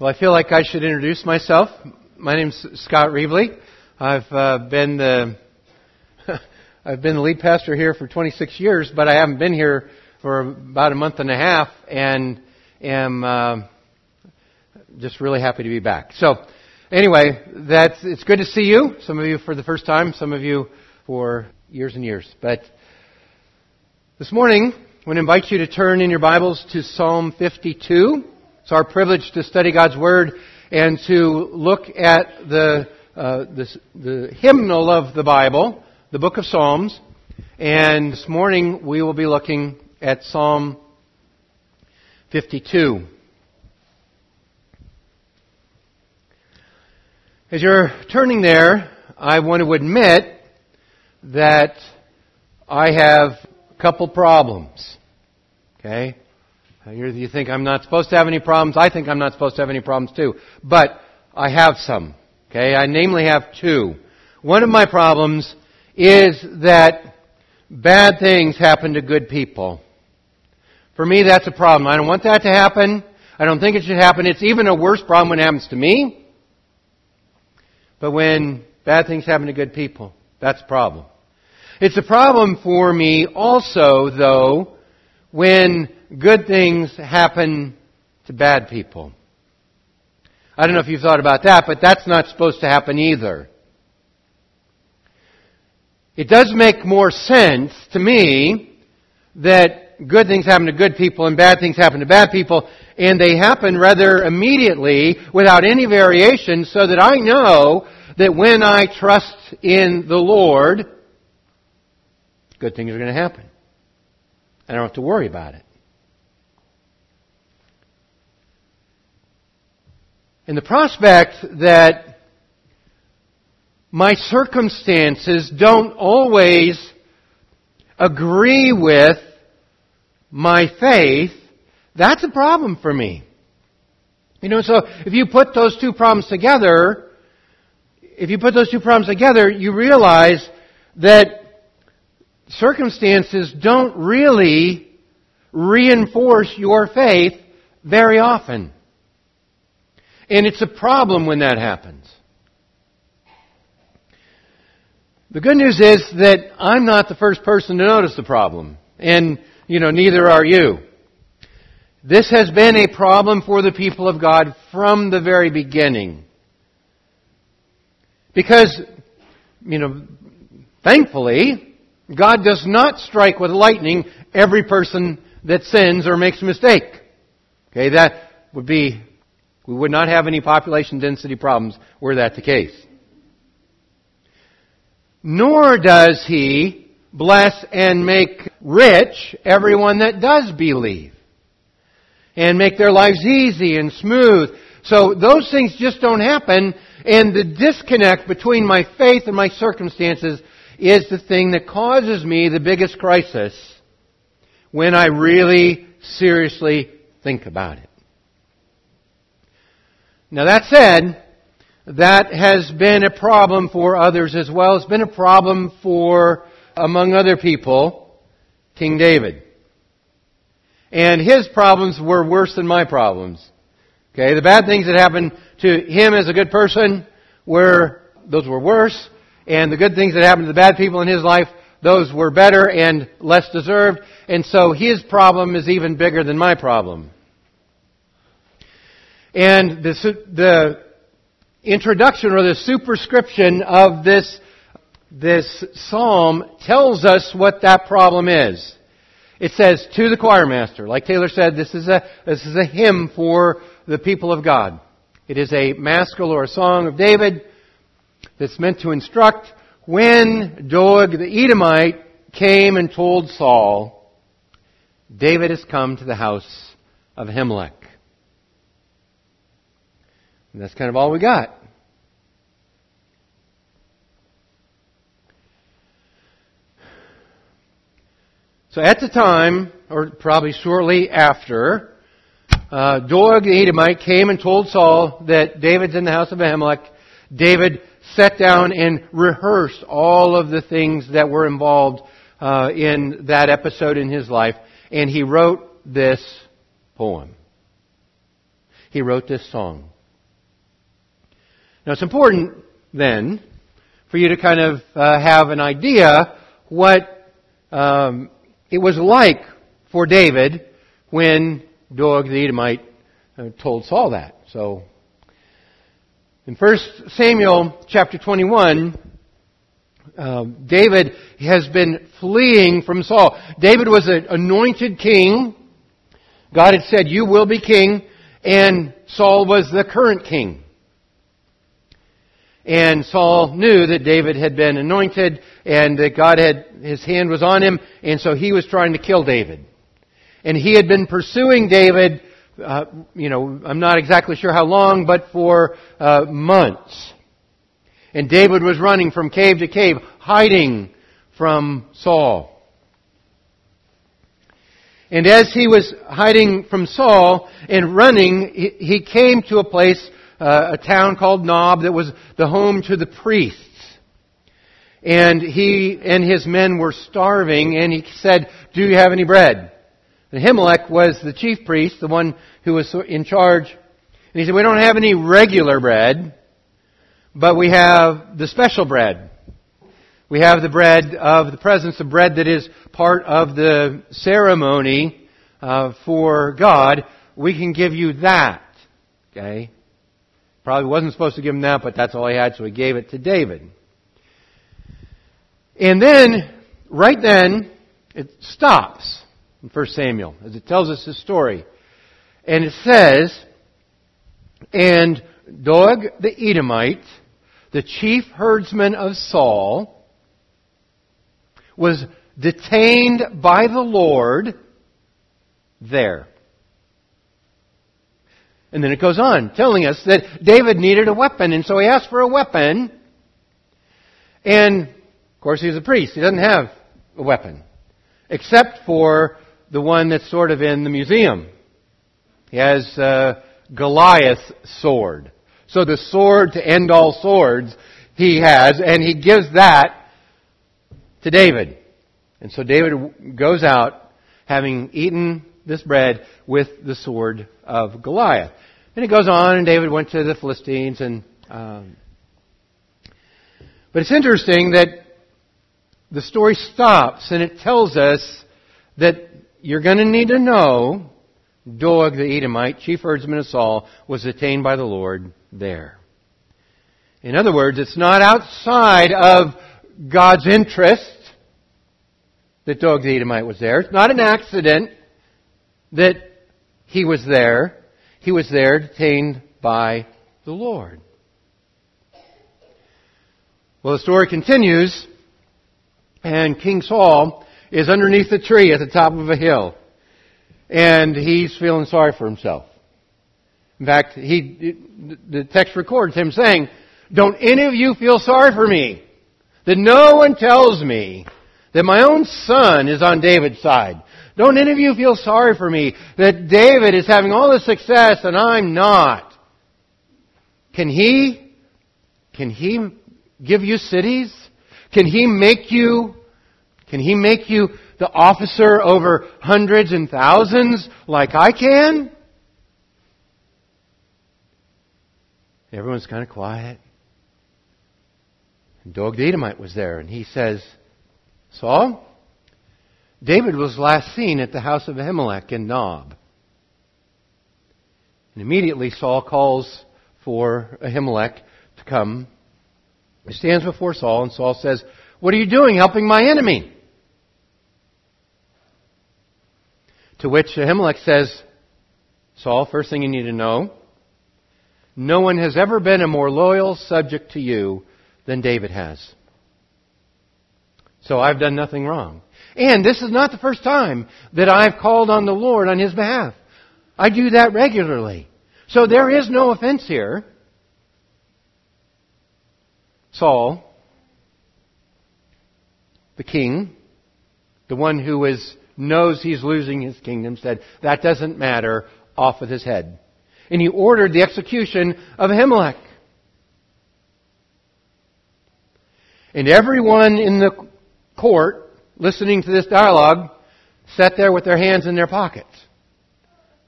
Well, I feel like I should introduce myself. My name's Scott Reevely. I've uh, been the I've been the lead pastor here for 26 years, but I haven't been here for about a month and a half, and am uh, just really happy to be back. So, anyway, that's it's good to see you. Some of you for the first time, some of you for years and years. But this morning, I want to invite you to turn in your Bibles to Psalm 52. It's our privilege to study God's Word and to look at the, uh, the, the hymnal of the Bible, the book of Psalms. And this morning we will be looking at Psalm 52. As you're turning there, I want to admit that I have a couple problems. Okay? You think I'm not supposed to have any problems. I think I'm not supposed to have any problems too. But I have some. Okay? I namely have two. One of my problems is that bad things happen to good people. For me, that's a problem. I don't want that to happen. I don't think it should happen. It's even a worse problem when it happens to me. But when bad things happen to good people, that's a problem. It's a problem for me also, though, when good things happen to bad people. I don't know if you've thought about that, but that's not supposed to happen either. It does make more sense to me that good things happen to good people and bad things happen to bad people, and they happen rather immediately without any variation so that I know that when I trust in the Lord, good things are going to happen. I don't have to worry about it. And the prospect that my circumstances don't always agree with my faith, that's a problem for me. You know, so if you put those two problems together, if you put those two problems together, you realize that circumstances don't really reinforce your faith very often. And it's a problem when that happens. The good news is that I'm not the first person to notice the problem. And, you know, neither are you. This has been a problem for the people of God from the very beginning. Because, you know, thankfully, God does not strike with lightning every person that sins or makes a mistake. Okay, that would be we would not have any population density problems were that the case. Nor does he bless and make rich everyone that does believe. And make their lives easy and smooth. So those things just don't happen, and the disconnect between my faith and my circumstances is the thing that causes me the biggest crisis when I really seriously think about it. Now that said, that has been a problem for others as well. It's been a problem for, among other people, King David. And his problems were worse than my problems. Okay, the bad things that happened to him as a good person were, those were worse. And the good things that happened to the bad people in his life, those were better and less deserved. And so his problem is even bigger than my problem. And the, the introduction or the superscription of this, this psalm tells us what that problem is. It says, to the choir master. Like Taylor said, this is a, this is a hymn for the people of God. It is a maskil or a song of David that's meant to instruct when Doeg the Edomite came and told Saul, David has come to the house of Ahimelech. And that's kind of all we got. So at the time, or probably shortly after, uh, Doeg the Edomite came and told Saul that David's in the house of Ahimelech. David sat down and rehearsed all of the things that were involved uh, in that episode in his life, and he wrote this poem. he wrote this song. Now it's important then for you to kind of uh, have an idea what um, it was like for David when Doeg the Edomite uh, told Saul that. So in 1 Samuel chapter 21, uh, David has been fleeing from Saul. David was an anointed king. God had said, you will be king, and Saul was the current king. And Saul knew that David had been anointed and that God had, his hand was on him, and so he was trying to kill David. And he had been pursuing David uh, you know, I'm not exactly sure how long, but for uh, months. And David was running from cave to cave, hiding from Saul. And as he was hiding from Saul and running, he came to a place, uh, a town called Nob, that was the home to the priests. And he and his men were starving, and he said, Do you have any bread? Ahimelech was the chief priest, the one who was in charge. And he said, we don't have any regular bread, but we have the special bread. We have the bread of the presence, the bread that is part of the ceremony uh, for God. We can give you that. Okay? Probably wasn't supposed to give him that, but that's all he had, so he gave it to David. And then, right then, it stops in 1 Samuel, as it tells us the story. And it says, And Doeg the Edomite, the chief herdsman of Saul, was detained by the Lord there. And then it goes on, telling us that David needed a weapon, and so he asked for a weapon. And, of course, he's a priest. He doesn't have a weapon. Except for the one that's sort of in the museum. He has uh, Goliath's sword. So the sword to end all swords he has, and he gives that to David. And so David goes out having eaten this bread with the sword of Goliath. And it goes on, and David went to the Philistines, and um, but it's interesting that the story stops and it tells us that you're going to need to know Doeg the Edomite, chief herdsman of Saul, was detained by the Lord there. In other words, it's not outside of God's interest that Doeg the Edomite was there. It's not an accident that he was there. He was there detained by the Lord. Well, the story continues, and King Saul is underneath a tree at the top of a hill. And he's feeling sorry for himself. In fact, he, the text records him saying, Don't any of you feel sorry for me? That no one tells me that my own son is on David's side. Don't any of you feel sorry for me that David is having all this success and I'm not? Can he, can he give you cities? Can he make you can he make you the officer over hundreds and thousands like I can? Everyone's kind of quiet. And Doeg the Edomite was there, and he says, Saul, David was last seen at the house of Ahimelech in Nob. And immediately Saul calls for Ahimelech to come. He stands before Saul, and Saul says, What are you doing helping my enemy? To which Ahimelech says, Saul, first thing you need to know, no one has ever been a more loyal subject to you than David has. So I've done nothing wrong. And this is not the first time that I've called on the Lord on his behalf. I do that regularly. So there is no offense here. Saul, the king, the one who is knows he's losing his kingdom, said, That doesn't matter, off with his head. And he ordered the execution of Ahimelech. And everyone in the court, listening to this dialogue, sat there with their hands in their pockets.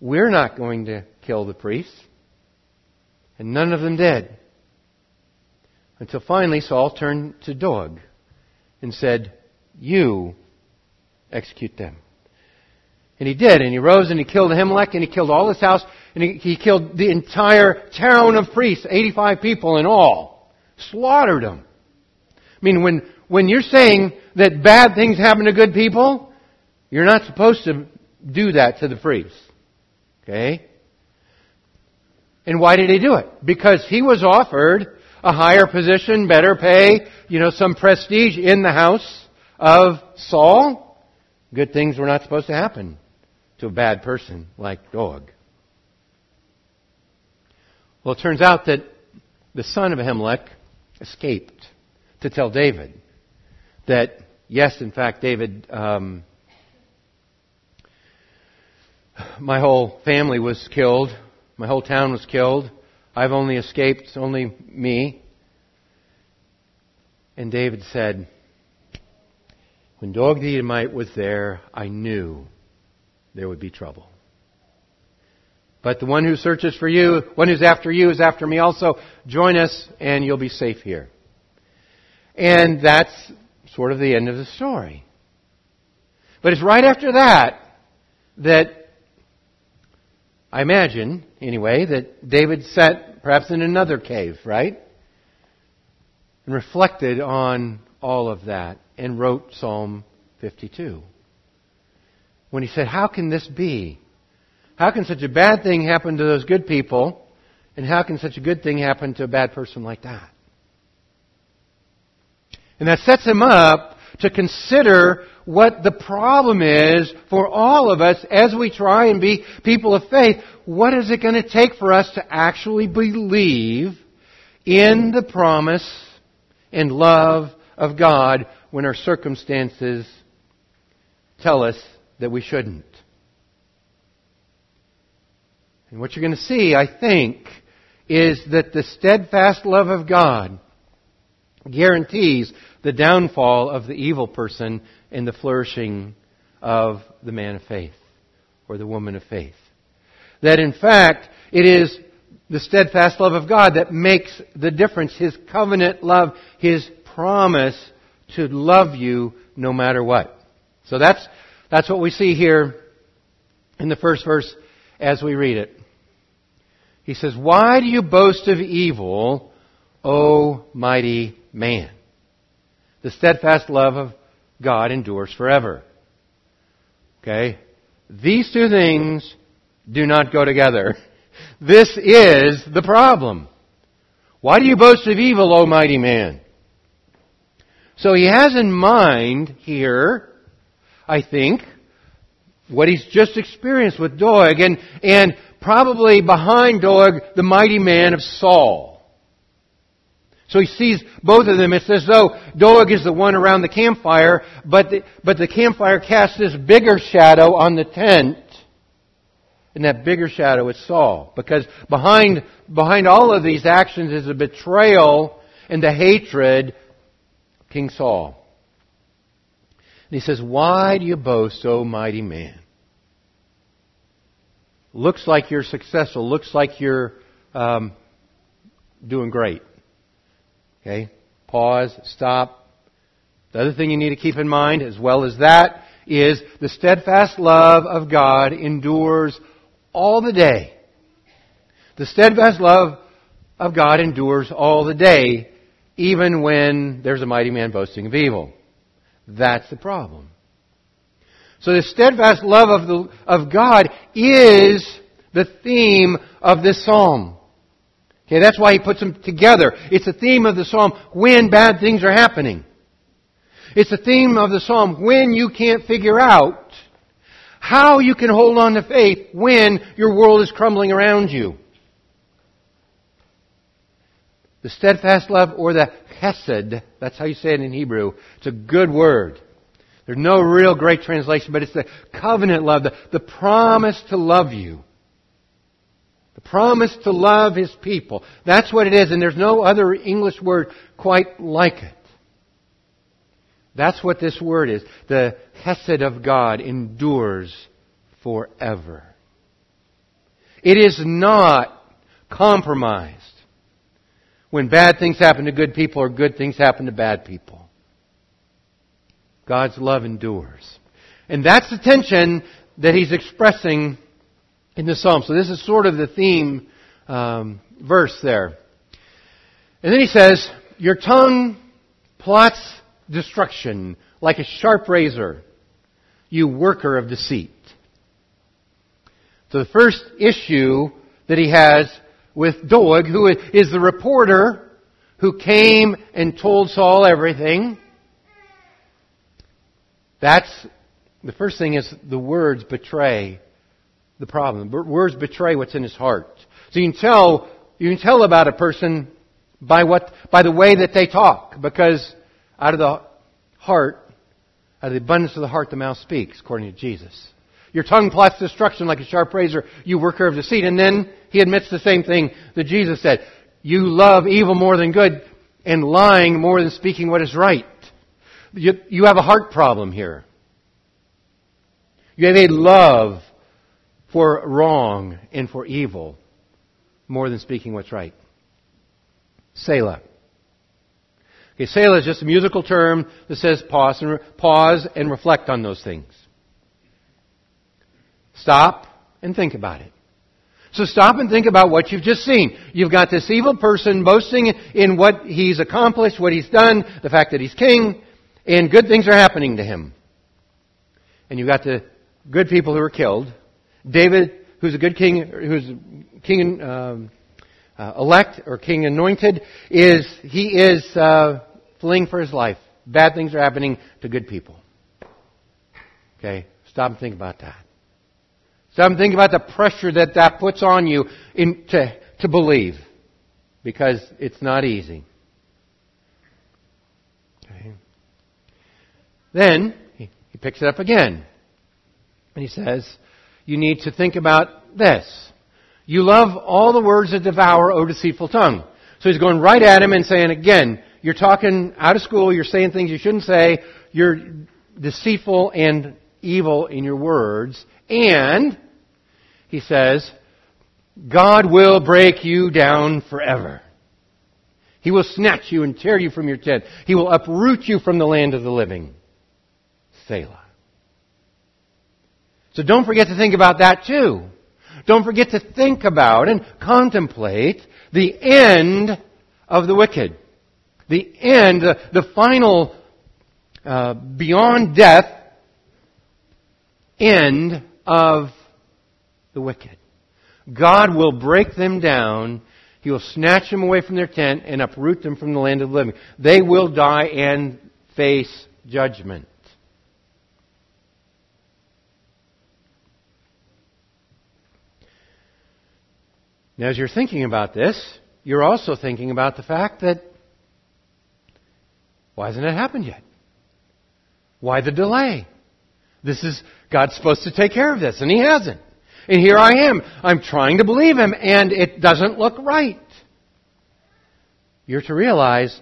We're not going to kill the priests. And none of them did. Until finally Saul turned to Doeg and said, You execute them. And he did, and he rose and he killed Ahimelech and he killed all his house and he, he killed the entire town of priests, 85 people in all. Slaughtered them. I mean, when, when you're saying that bad things happen to good people, you're not supposed to do that to the priests. Okay? And why did he do it? Because he was offered a higher position, better pay, you know, some prestige in the house of Saul. Good things were not supposed to happen to a bad person like Doeg. Well, it turns out that the son of Ahimelech escaped to tell David that, yes, in fact, David, um, my whole family was killed. My whole town was killed. I've only escaped, only me. And David said, When Doeg the Edomite was there, I knew there would be trouble. But the one who searches for you, one who's after you is after me also. Join us and you'll be safe here. And that's sort of the end of the story. But it's right after that that I imagine, anyway, that David sat perhaps in another cave, right? And reflected on all of that and wrote Psalm 52. When he said, How can this be? How can such a bad thing happen to those good people? And how can such a good thing happen to a bad person like that? And that sets him up to consider what the problem is for all of us as we try and be people of faith. What is it going to take for us to actually believe in the promise and love of God when our circumstances tell us that we shouldn't? And what you're going to see, I think, is that the steadfast love of God guarantees the downfall of the evil person and the flourishing of the man of faith or the woman of faith. That in fact, it is the steadfast love of God that makes the difference. His covenant love, His promise to love you no matter what. So that's, that's what we see here in the first verse as we read it. He says, Why do you boast of evil, O mighty man? The steadfast love of God endures forever. Okay? These two things do not go together. This is the problem. Why do you boast of evil, O mighty man? So he has in mind here, I think, what he's just experienced with Doeg, and, and probably behind Doeg, the mighty man of Saul. So he sees both of them. It's as though Doeg is the one around the campfire, but the, but the campfire casts this bigger shadow on the tent. And that bigger shadow is Saul. Because behind, behind all of these actions is the betrayal and the hatred of King Saul. And he says, Why do you boast, O mighty man? Looks like you're successful. Looks like you're um, doing great. Okay? Pause, stop. The other thing you need to keep in mind, as well as that, is the steadfast love of God endures all the day. The steadfast love of God endures all the day, even when there's a mighty man boasting of evil. That's the problem. So the steadfast love of, the, of God is the theme of this psalm. Okay, that's why he puts them together. It's the theme of the psalm when bad things are happening. It's the theme of the psalm when you can't figure out how you can hold on to faith when your world is crumbling around you. The steadfast love or the hesed, that's how you say it in Hebrew. It's a good word. There's no real great translation, but it's the covenant love, the, the promise to love you. The promise to love his people. That's what it is, and there's no other English word quite like it. That's what this word is. The Hesed of God endures forever. It is not compromised. When bad things happen to good people or good things happen to bad people. God's love endures. And that's the tension that he's expressing in the psalm. So this is sort of the theme um, verse there. And then he says, Your tongue plots destruction like a sharp razor, you worker of deceit. So the first issue that he has with Doeg, who is the reporter who came and told Saul everything, that's the first thing is the words betray the problem. Words betray what's in his heart. So you can tell you can tell about a person by what by the way that they talk, because out of the heart, out of the abundance of the heart, the mouth speaks, according to Jesus. Your tongue plots destruction like a sharp razor, you worker of deceit. And then he admits the same thing that Jesus said. You love evil more than good, and lying more than speaking what is right. You, you have a heart problem here. You have a love for wrong and for evil more than speaking what's right. Selah. Okay, Selah is just a musical term that says pause and, pause and reflect on those things. Stop and think about it. So stop and think about what you've just seen. You've got this evil person boasting in what he's accomplished, what he's done, the fact that he's king, and good things are happening to him. And you've got the good people who are killed. David, who's a good king, who's king um, uh, elect or king anointed, is he is uh, fleeing for his life. Bad things are happening to good people. Okay, stop and think about that. Stop and think about the pressure that that puts on you in, to to believe, because it's not easy. Okay. Then he, he picks it up again. And he says, you need to think about this. You love all the words that devour, O deceitful tongue. So he's going right at him and saying, again, you're talking out of school, you're saying things you shouldn't say, you're deceitful and evil in your words, and, he says, God will break you down forever. He will snatch you and tear you from your tent. He will uproot you from the land of the living. Selah. So don't forget to think about that too. Don't forget to think about and contemplate the end of the wicked. The end, the, the final, uh, beyond death, end of the wicked. God will break them down. He will snatch them away from their tent and uproot them from the land of the living. They will die and face judgment. Now, as you're thinking about this, you're also thinking about the fact that why hasn't it happened yet? Why the delay? This is, God's supposed to take care of this, and He hasn't. And here I am. I'm trying to believe Him, and it doesn't look right. You're to realize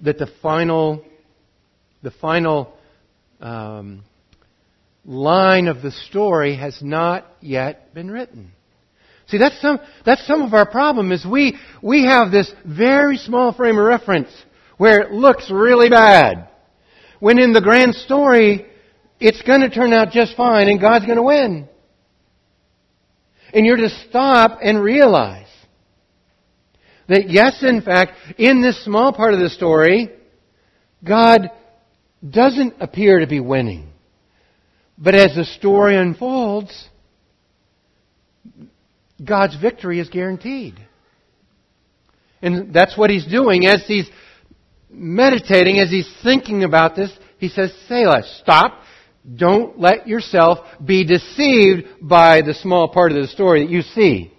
that the final, the final um, line of the story has not yet been written. See, that's some, that's some of our problem is we, we have this very small frame of reference where it looks really bad. When in the grand story, it's going to turn out just fine and God's going to win. And you're to stop and realize that yes, in fact, in this small part of the story, God doesn't appear to be winning. But as the story unfolds, God's victory is guaranteed. And that's what he's doing as he's meditating, as he's thinking about this. He says, Selah, stop. Don't let yourself be deceived by the small part of the story that you see.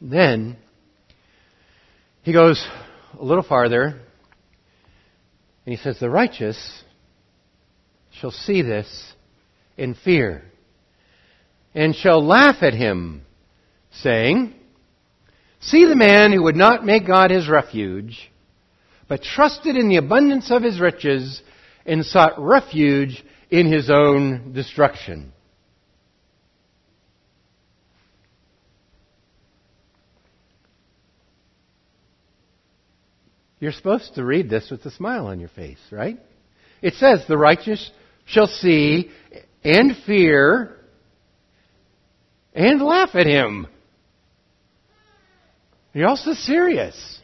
Then, he goes a little farther, and he says, The righteous shall see this in fear, and shall laugh at him, saying, See the man who would not make God his refuge, but trusted in the abundance of his riches and sought refuge in his own destruction. You're supposed to read this with a smile on your face, right? It says, The righteous shall see and fear and laugh at him. You're also serious.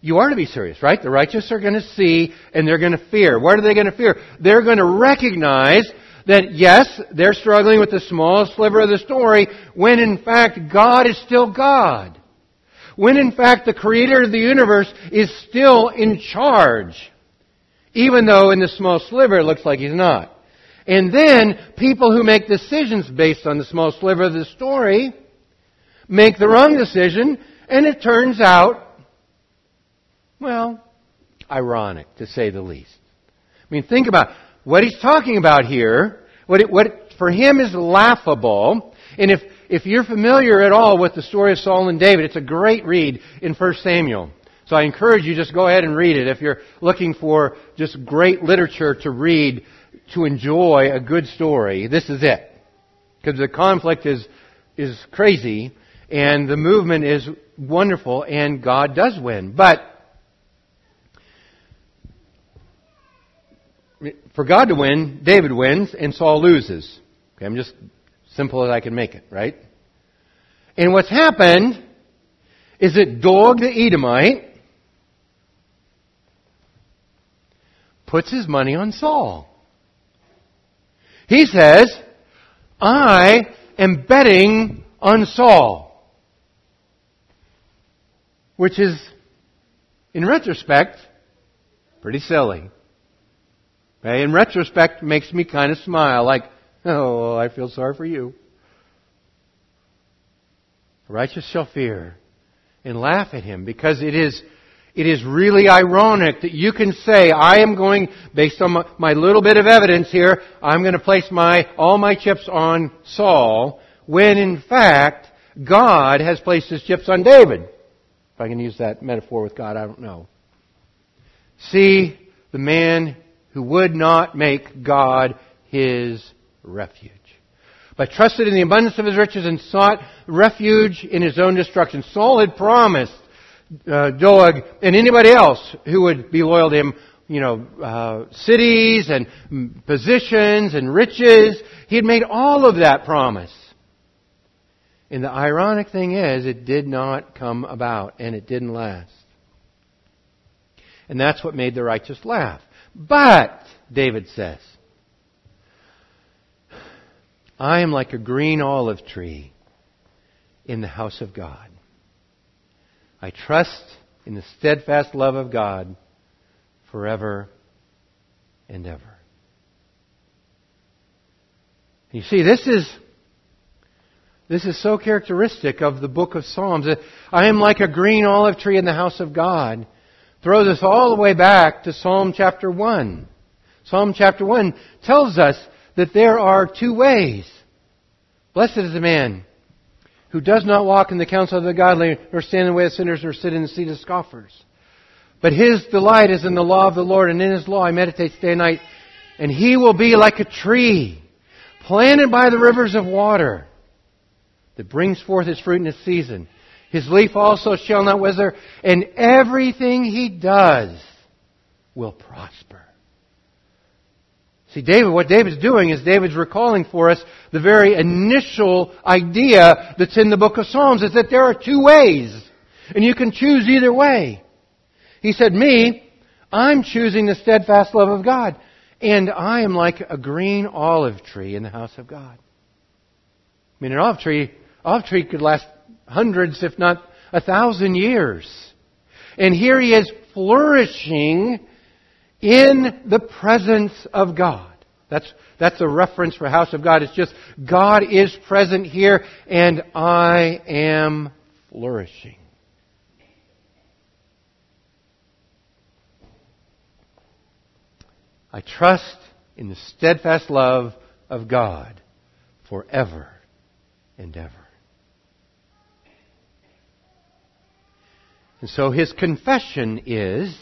You are to be serious, right? The righteous are going to see and they're going to fear. What are they going to fear? They're going to recognize that yes, they're struggling with the smallest sliver of the story when in fact God is still God. When in fact the creator of the universe is still in charge. Even though in the small sliver it looks like he's not. And then people who make decisions based on the small sliver of the story make the wrong decision and it turns out well, ironic to say the least. I mean, think about what he's talking about here. What, it, what for him is laughable. And if, if you're familiar at all with the story of Saul and David, it's a great read in 1 Samuel. So I encourage you just go ahead and read it if you're looking for just great literature to read to enjoy a good story. This is it. Because the conflict is, is crazy and the movement is wonderful and God does win. But for God to win, David wins and Saul loses. Okay, I'm just simple as I can make it, right? And what's happened is that Doeg the Edomite puts his money on Saul. He says, I am betting on Saul. Which is, in retrospect, pretty silly. Okay? In retrospect, makes me kind of smile, like, oh, I feel sorry for you. The righteous shall fear and laugh at him because it is, it is really ironic that you can say, I am going, based on my, little bit of evidence here, I'm going to place my, all my chips on Saul, when in fact, God has placed his chips on David. If I can use that metaphor with God, I don't know. See the man who would not make God his refuge. But trusted in the abundance of his riches and sought refuge in his own destruction. Saul had promised uh, Doeg and anybody else who would be loyal to him, you know, uh, cities and positions and riches. He had made all of that promise. And the ironic thing is, it did not come about and it didn't last. And that's what made the righteous laugh. But, David says, I am like a green olive tree in the house of God. I trust in the steadfast love of God forever and ever. You see, this is this is so characteristic of the book of Psalms. I am like a green olive tree in the house of God throws us all the way back to Psalm chapter 1. Psalm chapter 1 tells us that there are two ways. Blessed is the man who does not walk in the counsel of the godly, nor stand in the way of sinners, nor sit in the seat of scoffers. But his delight is in the law of the Lord, and in his law he meditates day and night. And he will be like a tree planted by the rivers of water that brings forth its fruit in its season. His leaf also shall not wither, and everything he does will prosper. See, David, what David's doing is David's recalling for us the very initial idea that's in the book of Psalms is that there are two ways, and you can choose either way. He said, me, I'm choosing the steadfast love of God, and I am like a green olive tree in the house of God. I mean, an olive tree, olive tree could last hundreds, if not a thousand years. And here he is flourishing in the presence of God. That's, that's a reference for house of God. It's just God is present here and I am flourishing. I trust in the steadfast love of God forever and ever. And so his confession is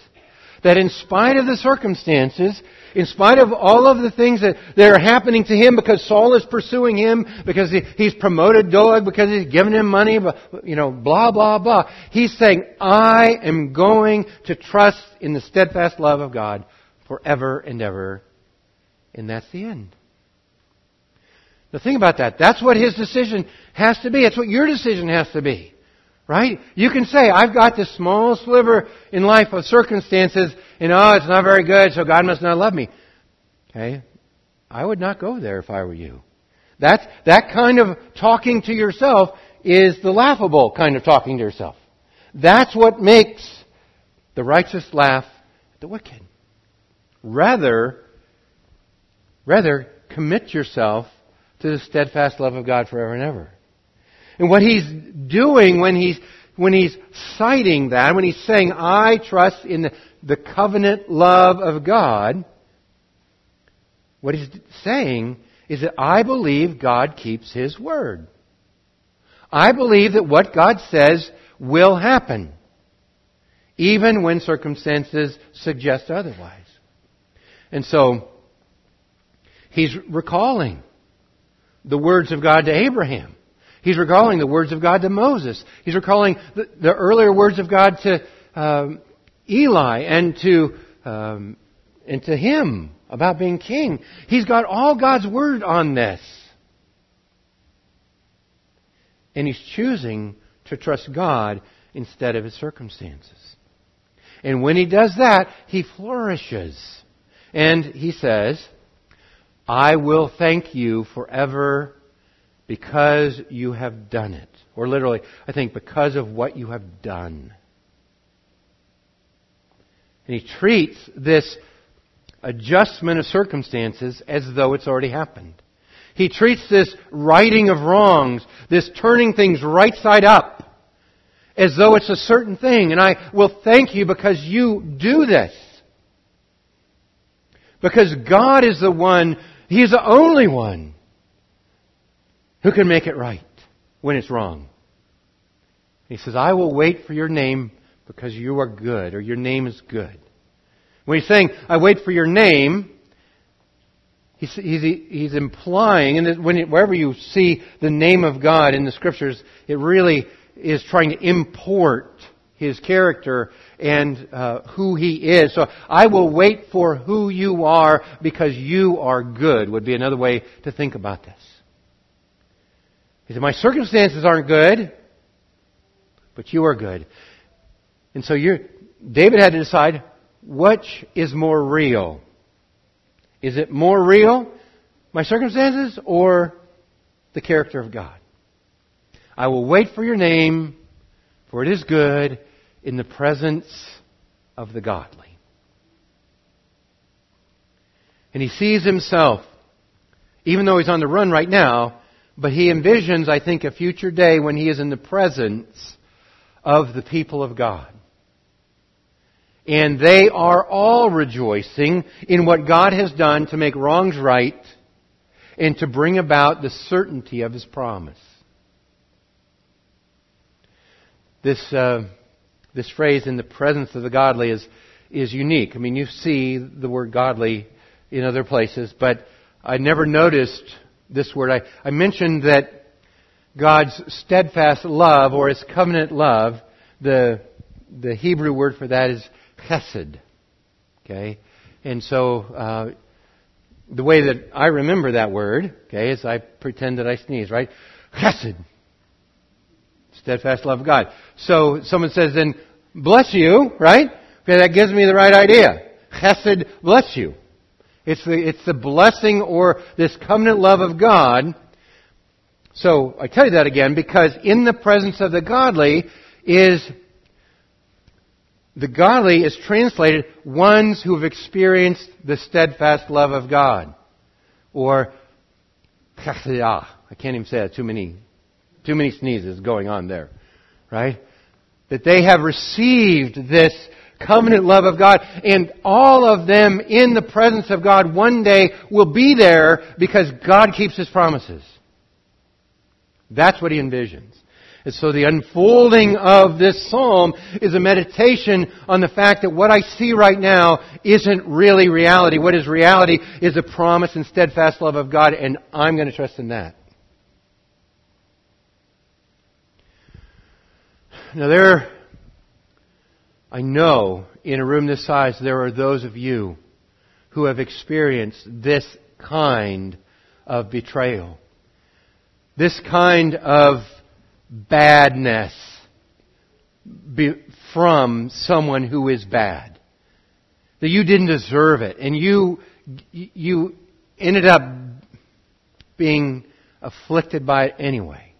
that in spite of the circumstances, in spite of all of the things that, that are happening to him because Saul is pursuing him, because he, he's promoted Doeg, because he's given him money, but, you know, blah, blah, blah. He's saying, I am going to trust in the steadfast love of God forever and ever. And that's the end. The thing about that, that's what his decision has to be. It's what your decision has to be. Right? You can say, I've got this small sliver in life of circumstances, and oh, it's not very good, so God must not love me. Okay? I would not go there if I were you. That's, that kind of talking to yourself is the laughable kind of talking to yourself. That's what makes the righteous laugh at the wicked. Rather, rather, commit yourself to the steadfast love of God forever and ever. And what he's doing when he's, when he's citing that, when he's saying, I trust in the, covenant love of God, what he's saying is that I believe God keeps his word. I believe that what God says will happen, even when circumstances suggest otherwise. And so, he's recalling the words of God to Abraham. He's recalling the words of God to Moses. He's recalling the, the earlier words of God to um, Eli and to um, and to him about being king. He's got all God's word on this, and he's choosing to trust God instead of his circumstances. And when he does that, he flourishes. And he says, I will thank you forever because you have done it. Or literally, I think, because of what you have done. And he treats this adjustment of circumstances as though it's already happened. He treats this righting of wrongs, this turning things right side up, as though it's a certain thing. And I will thank you because you do this. Because God is the one, He is the only one who can make it right when it's wrong? He says, I will wait for your name because you are good, or your name is good. When he's saying, I wait for your name, he's, he's, he's implying, and when, wherever you see the name of God in the scriptures, it really is trying to import his character and uh, who he is. So I will wait for who you are because you are good, would be another way to think about this. He said, My circumstances aren't good, but you are good. And so David had to decide which is more real. Is it more real, my circumstances, or the character of God? I will wait for your name, for it is good in the presence of the godly. And he sees himself, even though he's on the run right now, but he envisions, I think, a future day when he is in the presence of the people of God. And they are all rejoicing in what God has done to make wrongs right and to bring about the certainty of his promise. This, uh, this phrase, in the presence of the godly, is, is unique. I mean, you see the word godly in other places, but I never noticed this word. I, I mentioned that God's steadfast love or his covenant love, the, the Hebrew word for that is chesed. Okay? And so, uh, the way that I remember that word, okay, is I pretend that I sneeze, right? Chesed. Steadfast love of God. So someone says then, bless you, right? Okay, that gives me the right idea. Chesed, bless you. It's the, it's the blessing or this covenant love of God. So I tell you that again because in the presence of the godly is the godly is translated ones who have experienced the steadfast love of God. Or I can't even say that. Too many, too many sneezes going on there, right? That they have received this covenant love of God, and all of them in the presence of God one day will be there because God keeps His promises. That's what he envisions. And so the unfolding of this psalm is a meditation on the fact that what I see right now isn't really reality. What is reality is a promise and steadfast love of God, and I'm going to trust in that. Now there, I know in a room this size there are those of you who have experienced this kind of betrayal. This kind of badness from someone who is bad. That you didn't deserve it and you, you ended up being afflicted by it anyway.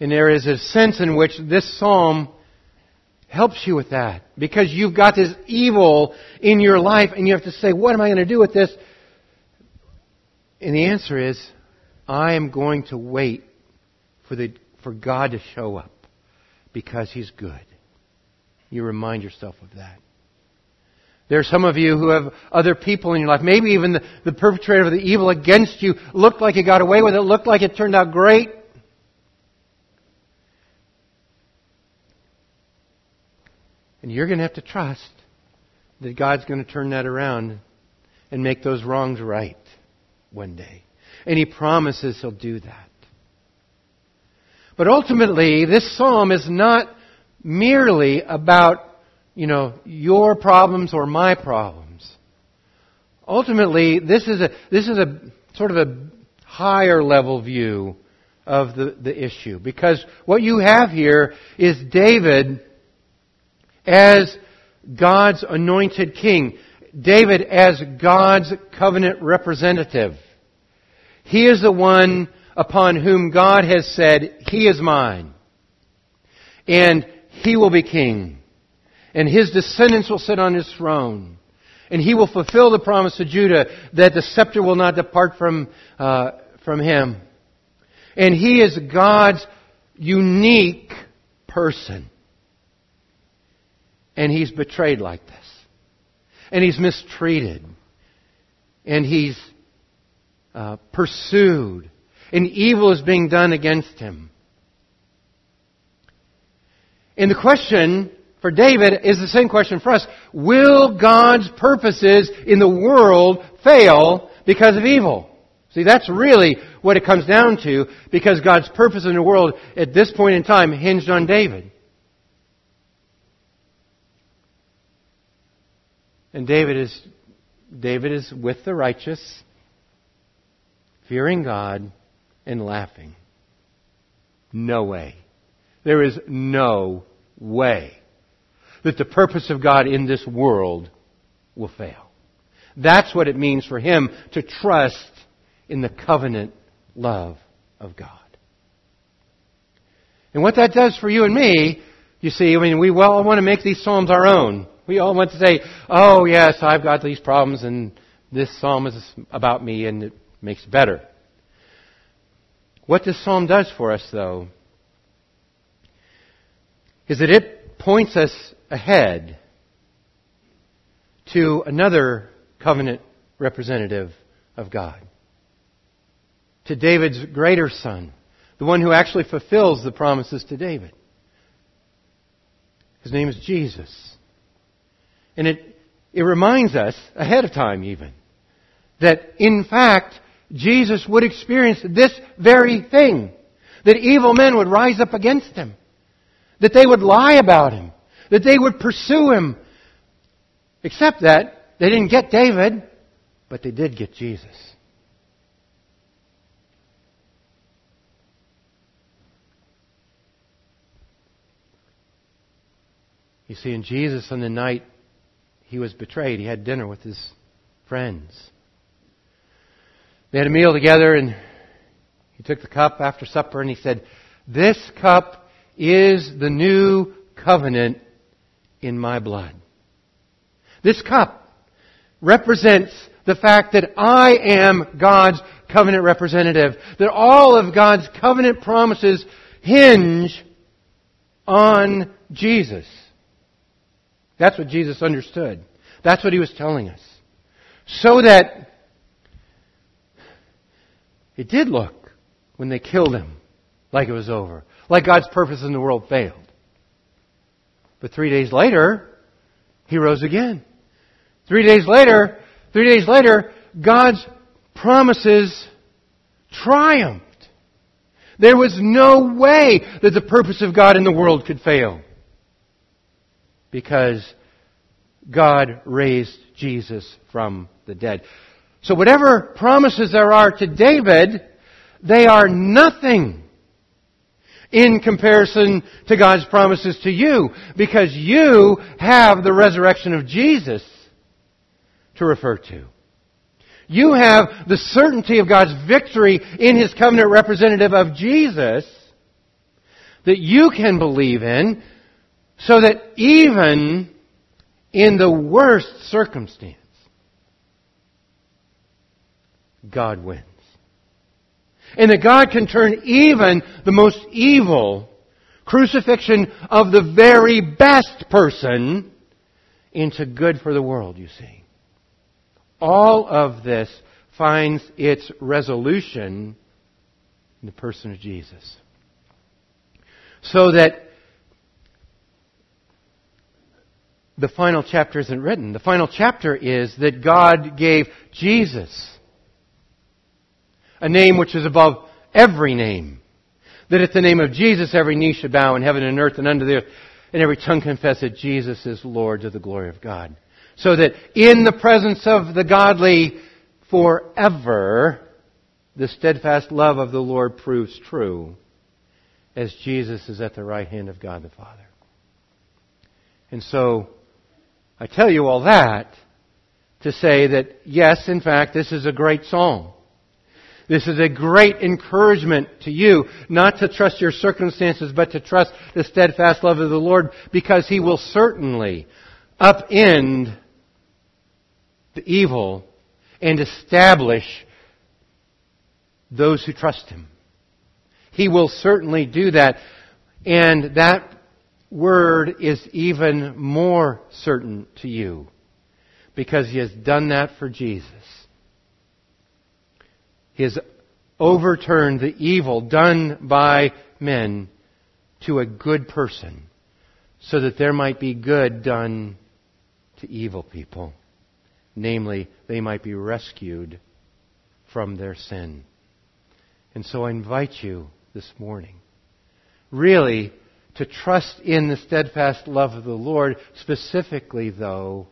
And there is a sense in which this psalm helps you with that. Because you've got this evil in your life and you have to say, what am I going to do with this? And the answer is, I am going to wait for, the, for God to show up because He's good. You remind yourself of that. There are some of you who have other people in your life, maybe even the, the perpetrator of the evil against you looked like you got away with it, looked like it turned out great. And you're going to have to trust that God's going to turn that around and make those wrongs right one day. And He promises He'll do that. But ultimately, this psalm is not merely about, you know, your problems or my problems. Ultimately, this is a, this is a sort of a higher level view of the, the issue. Because what you have here is David as God's anointed king. David as God's covenant representative. He is the one upon whom God has said, He is mine. And He will be king. And His descendants will sit on His throne. And He will fulfill the promise to Judah that the scepter will not depart from, uh, from Him. And He is God's unique person. And he's betrayed like this. And he's mistreated. And he's uh, pursued. And evil is being done against him. And the question for David is the same question for us. Will God's purposes in the world fail because of evil? See, that's really what it comes down to because God's purpose in the world at this point in time hinged on David. And David is, David is with the righteous, fearing God and laughing. No way. There is no way that the purpose of God in this world will fail. That's what it means for him to trust in the covenant love of God. And what that does for you and me, you see, I mean, we all want to make these Psalms our own. We all want to say, oh yes, I've got these problems and this psalm is about me and it makes it better. What this psalm does for us though, is that it points us ahead to another covenant representative of God. To David's greater son, the one who actually fulfills the promises to David. His name is Jesus. And it, it reminds us, ahead of time even, that in fact, Jesus would experience this very thing. That evil men would rise up against him. That they would lie about him. That they would pursue him. Except that they didn't get David, but they did get Jesus. You see, in Jesus on the night he was betrayed. He had dinner with his friends. They had a meal together and he took the cup after supper and he said, This cup is the new covenant in my blood. This cup represents the fact that I am God's covenant representative. That all of God's covenant promises hinge on Jesus. That's what Jesus understood. That's what he was telling us. So that it did look, when they killed him, like it was over, like God's purpose in the world failed. But three days later, he rose again. Three days later, three days later, God's promises triumphed. There was no way that the purpose of God in the world could fail. Because God raised Jesus from the dead. So whatever promises there are to David, they are nothing in comparison to God's promises to you because you have the resurrection of Jesus to refer to. You have the certainty of God's victory in His covenant representative of Jesus that you can believe in so that even in the worst circumstance, God wins. And that God can turn even the most evil crucifixion of the very best person into good for the world, you see. All of this finds its resolution in the person of Jesus. So that the final chapter isn't written. The final chapter is that God gave Jesus a name which is above every name. That at the name of Jesus every knee should bow in heaven and earth and under the earth, and every tongue confess that Jesus is Lord to the glory of God. So that in the presence of the godly forever, the steadfast love of the Lord proves true as Jesus is at the right hand of God the Father. And so, I tell you all that to say that yes, in fact, this is a great song. This is a great encouragement to you, not to trust your circumstances, but to trust the steadfast love of the Lord, because He will certainly upend the evil and establish those who trust Him. He will certainly do that. And that word is even more certain to you because He has done that for Jesus. He has overturned the evil done by men to a good person so that there might be good done to evil people. Namely, they might be rescued from their sin. And so I invite you this morning, really, to trust in the steadfast love of the Lord, specifically, though,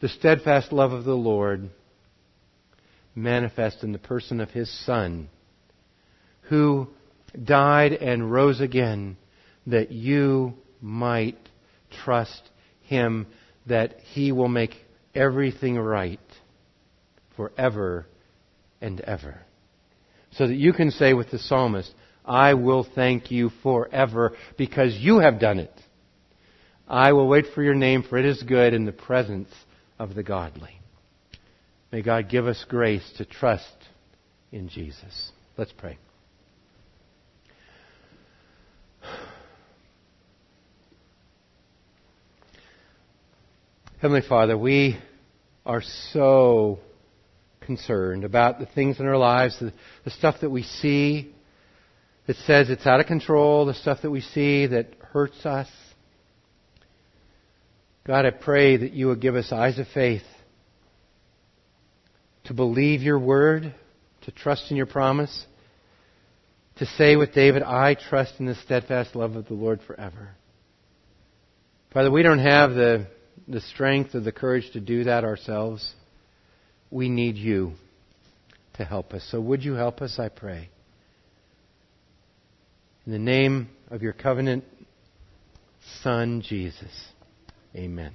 the steadfast love of the Lord manifest in the person of his Son, who died and rose again that you might trust him, that he will make everything right forever and ever. So that you can say with the psalmist, I will thank you forever because you have done it. I will wait for your name, for it is good in the presence of the godly. May God give us grace to trust in Jesus. Let's pray. Heavenly Father, we are so concerned about the things in our lives, the, the, stuff that we see that says it's out of control, the stuff that we see that hurts us. God, I pray that you would give us eyes of faith to believe your word, to trust in your promise, to say with David, I trust in the steadfast love of the Lord forever. Father, we don't have the, the strength or the courage to do that ourselves. We need you to help us. So would you help us, I pray? In the name of your covenant Son, Jesus. Amen.